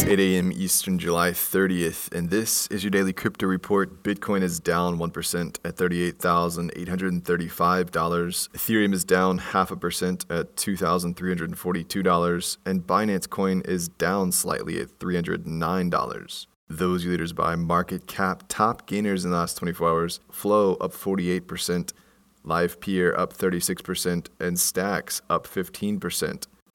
It's 8 a.m. Eastern, July 30th, and this is your daily crypto report. Bitcoin is down 1% at $38,835. Ethereum is down half a percent at $2,342, and Binance Coin is down slightly at $309. Those leaders by market cap, top gainers in the last 24 hours. Flow up 48%, Livepeer up 36%, and Stacks up 15%.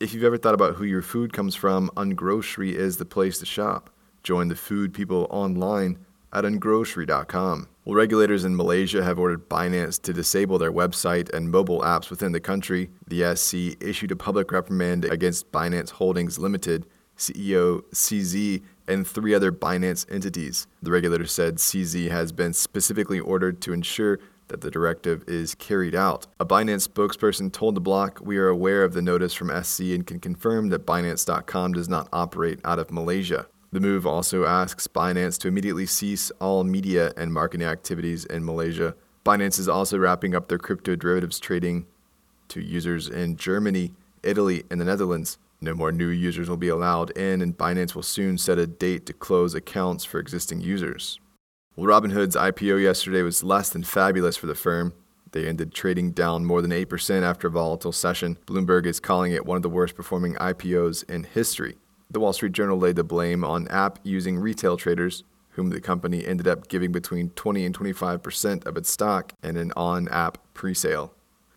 If you've ever thought about who your food comes from, Ungrocery is the place to shop. Join the food people online at ungrocery.com. Well, regulators in Malaysia have ordered Binance to disable their website and mobile apps within the country. The SC issued a public reprimand against Binance Holdings Limited, CEO CZ, and three other Binance entities. The regulator said CZ has been specifically ordered to ensure that the directive is carried out. A Binance spokesperson told the block, We are aware of the notice from SC and can confirm that Binance.com does not operate out of Malaysia. The move also asks Binance to immediately cease all media and marketing activities in Malaysia. Binance is also wrapping up their crypto derivatives trading to users in Germany, Italy, and the Netherlands. No more new users will be allowed in, and Binance will soon set a date to close accounts for existing users. Well, Robinhood's IPO yesterday was less than fabulous for the firm. They ended trading down more than 8% after a volatile session. Bloomberg is calling it one of the worst performing IPOs in history. The Wall Street Journal laid the blame on app using retail traders, whom the company ended up giving between 20 and 25% of its stock in an on app pre sale.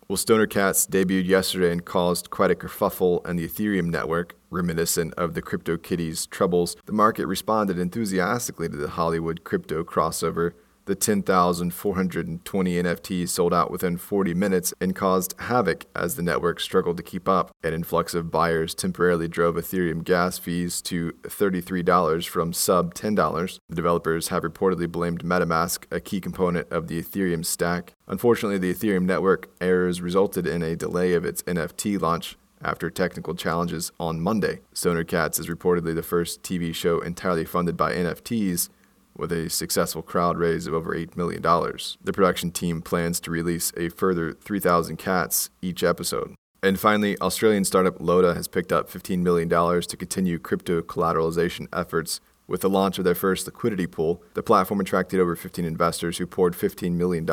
Well, Stoner Cats debuted yesterday and caused quite a kerfuffle in the Ethereum network. Reminiscent of the CryptoKitties troubles, the market responded enthusiastically to the Hollywood crypto crossover, the 10,420 NFTs sold out within 40 minutes and caused havoc as the network struggled to keep up. An influx of buyers temporarily drove Ethereum gas fees to $33 from sub $10. The developers have reportedly blamed MetaMask, a key component of the Ethereum stack. Unfortunately, the Ethereum network errors resulted in a delay of its NFT launch after technical challenges on Monday. Stoner Cats is reportedly the first TV show entirely funded by NFTs with a successful crowd raise of over $8 million. The production team plans to release a further 3,000 cats each episode. And finally, Australian startup Loda has picked up $15 million to continue crypto collateralization efforts. With the launch of their first liquidity pool, the platform attracted over 15 investors who poured $15 million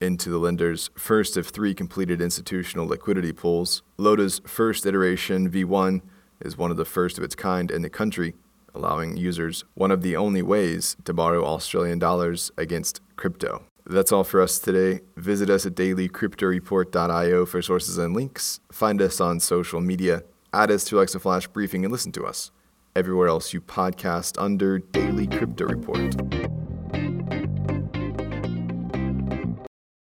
into the lender's first of three completed institutional liquidity pools. Loda's first iteration, V1, is one of the first of its kind in the country allowing users one of the only ways to borrow Australian dollars against crypto. That's all for us today. Visit us at dailycryptoreport.io for sources and links. Find us on social media. Add us to Alexa Flash Briefing and listen to us everywhere else you podcast under Daily Crypto Report.